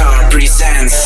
Car presents.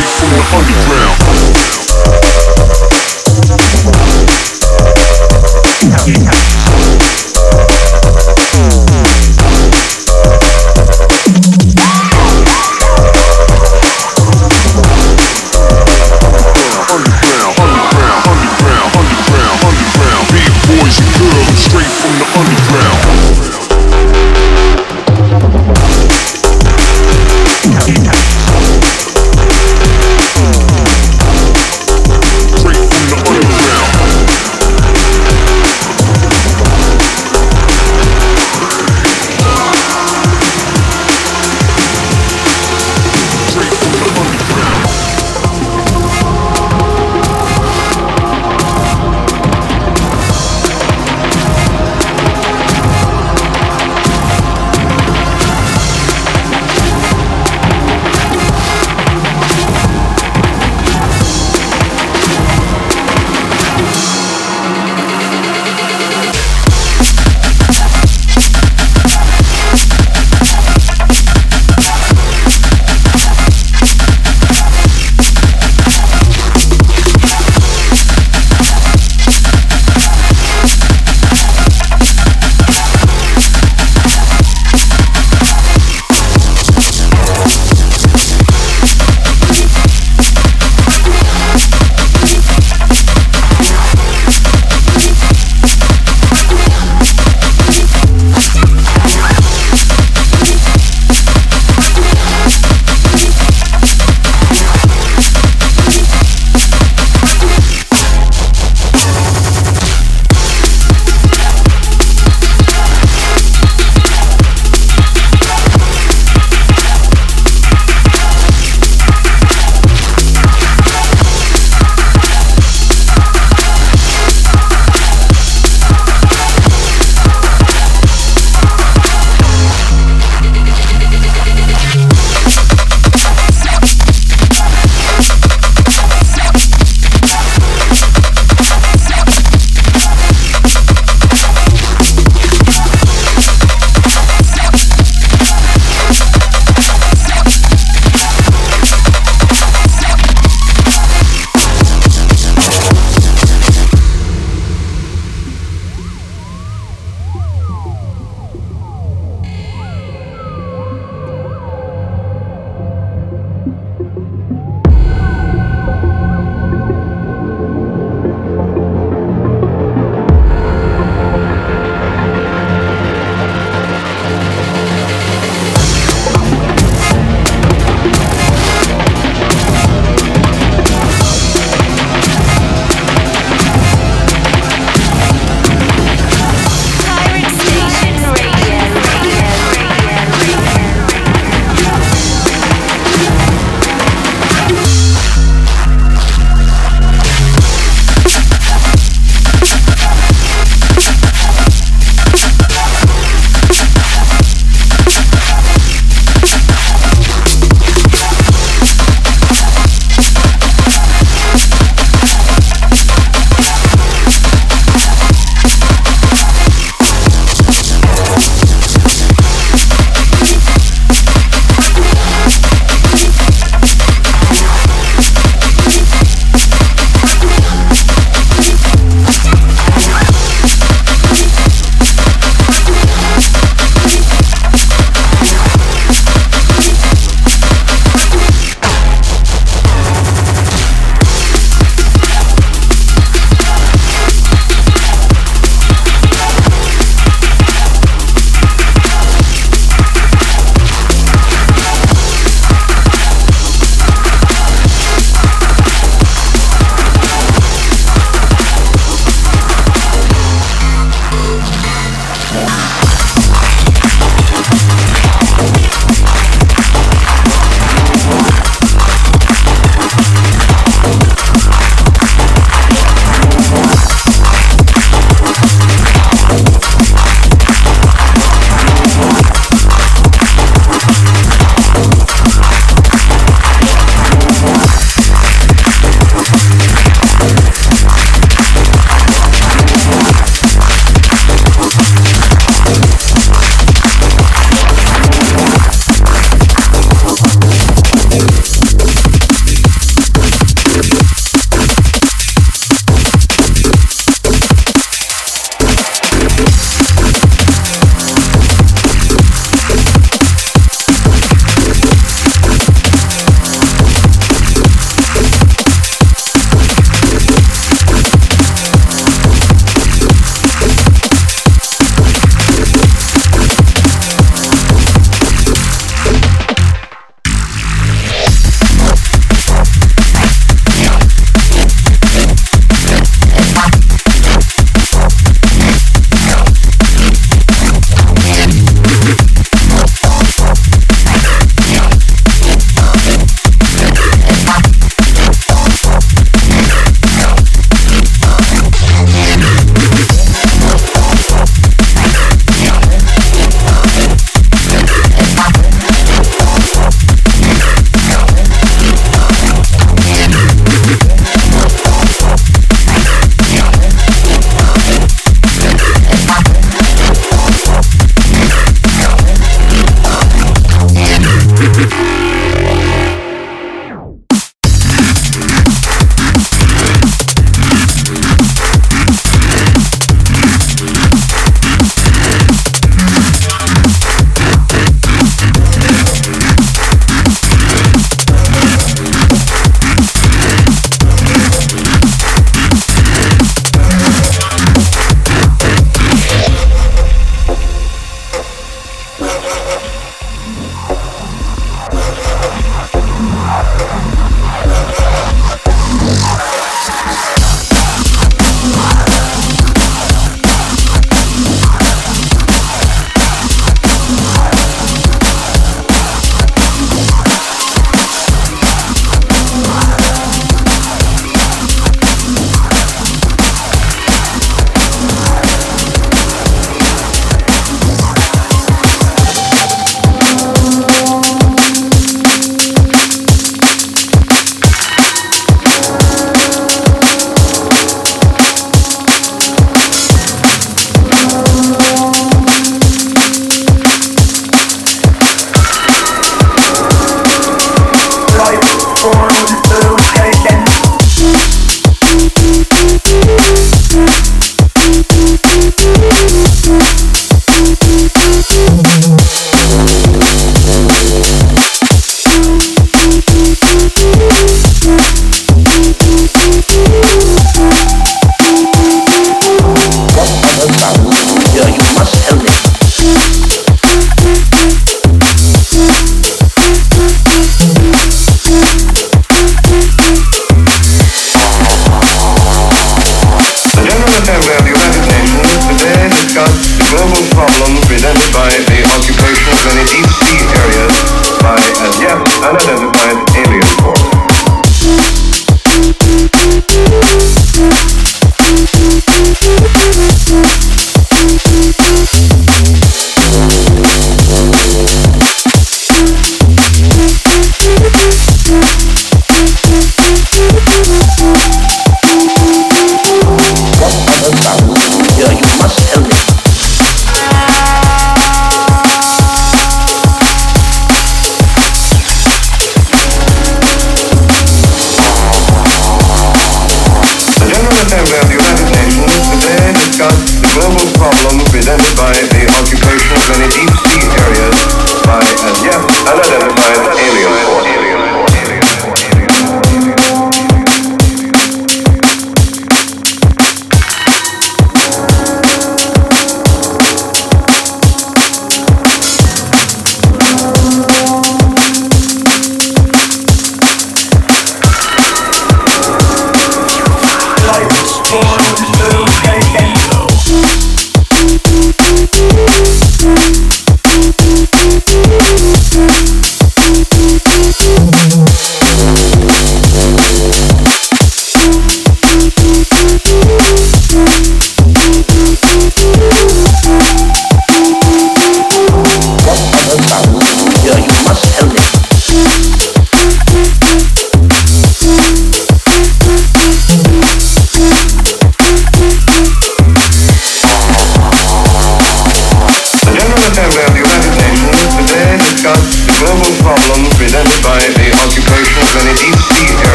Straight from the underground.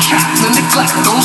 trapped in neglect.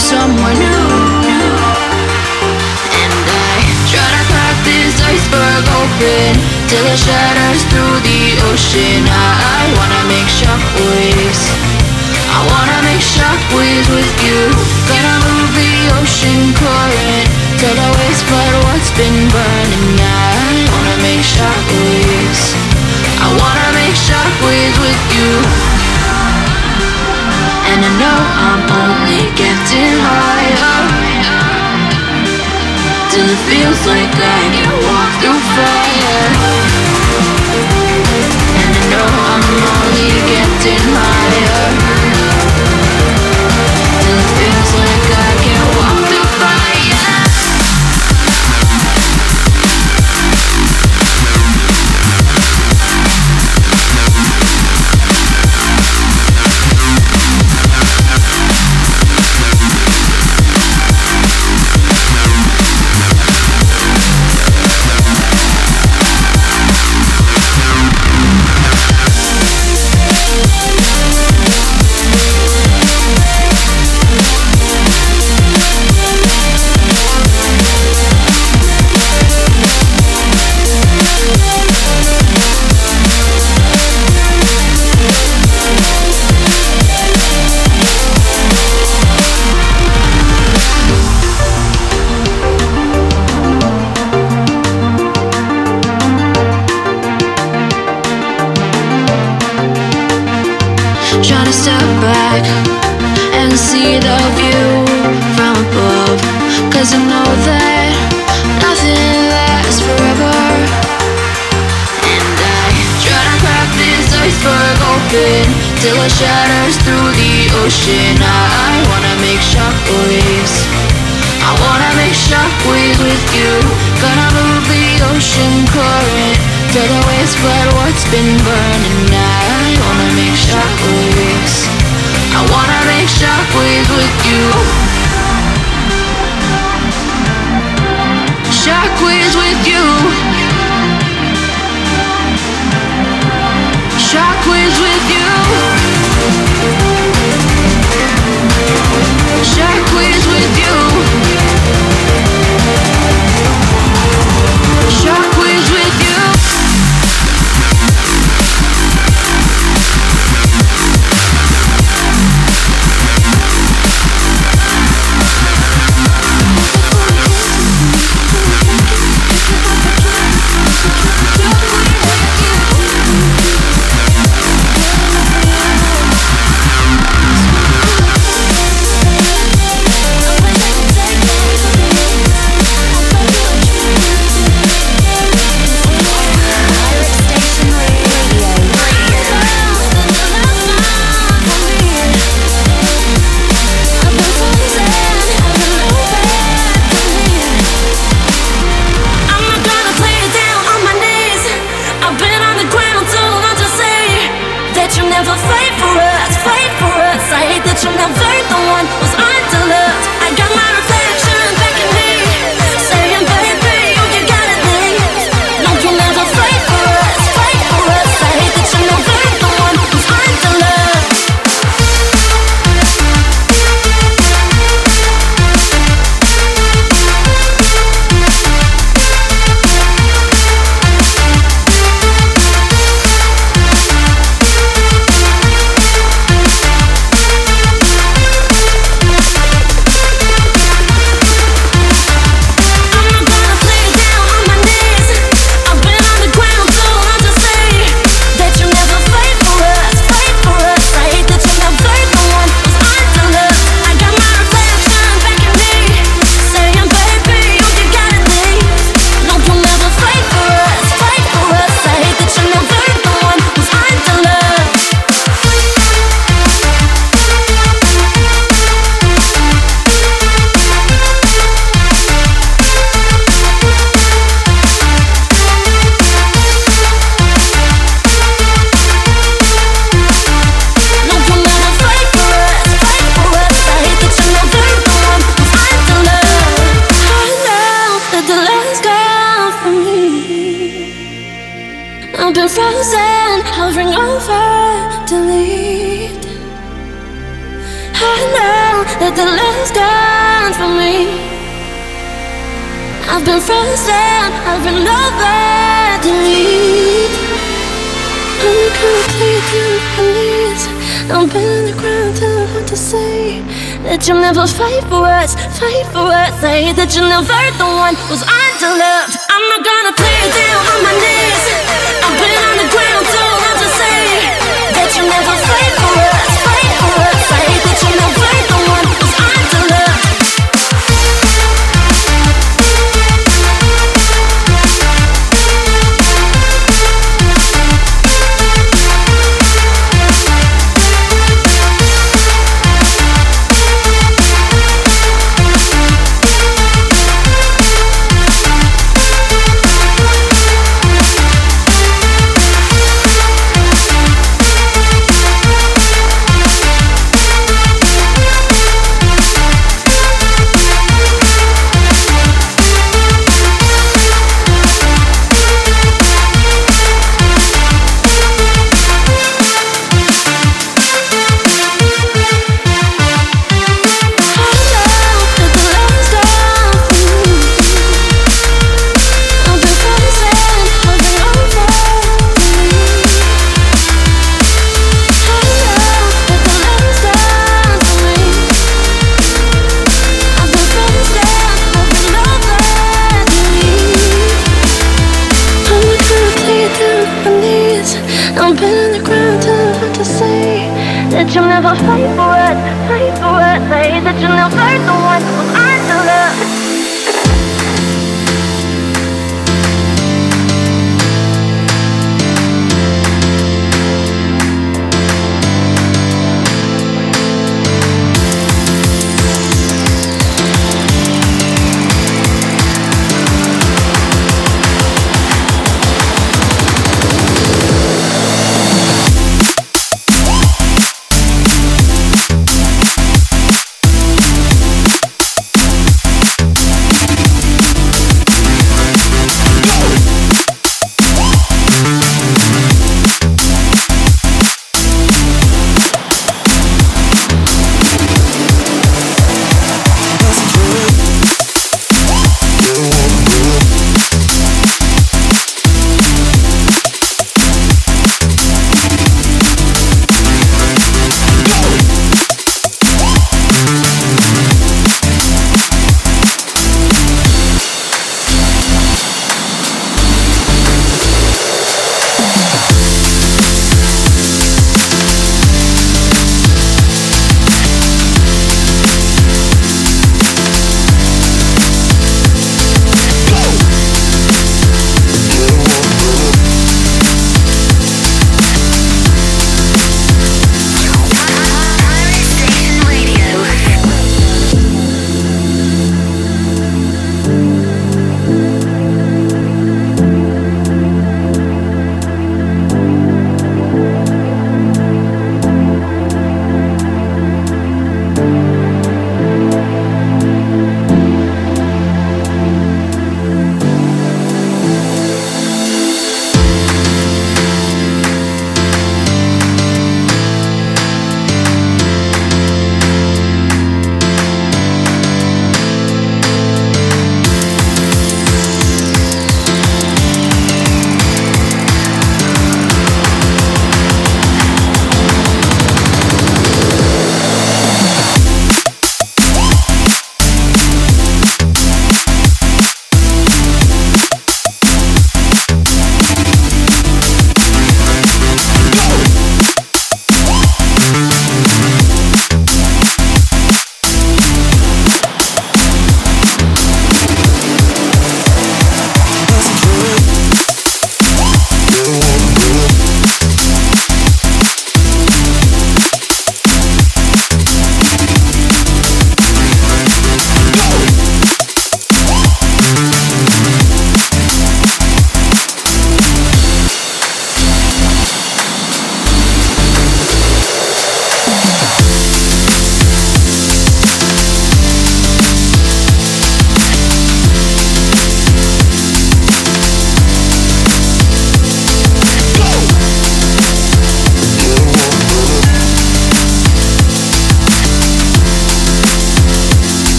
Someone new. And I try to crack this iceberg open till it shatters through the ocean. I, wanna make shockwaves. I wanna make shockwaves with you. Gonna move the ocean current till the waste flood what's been burning. I wanna make shockwaves. I wanna make shockwaves with you. And I know I'm only getting higher. Till it feels like I can walk through fire. And I know I'm only getting higher Cause I know that nothing lasts forever. And I try to crack this iceberg open till it shatters through the ocean. I, I wanna make shockwaves. I wanna make shockwaves with you. Gonna move the ocean current till the waves flood what's been burning. I wanna make shockwaves. I wanna make shockwaves with you. Shockwaves with you. Shockwaves with you. Shockwaves with you. 反而都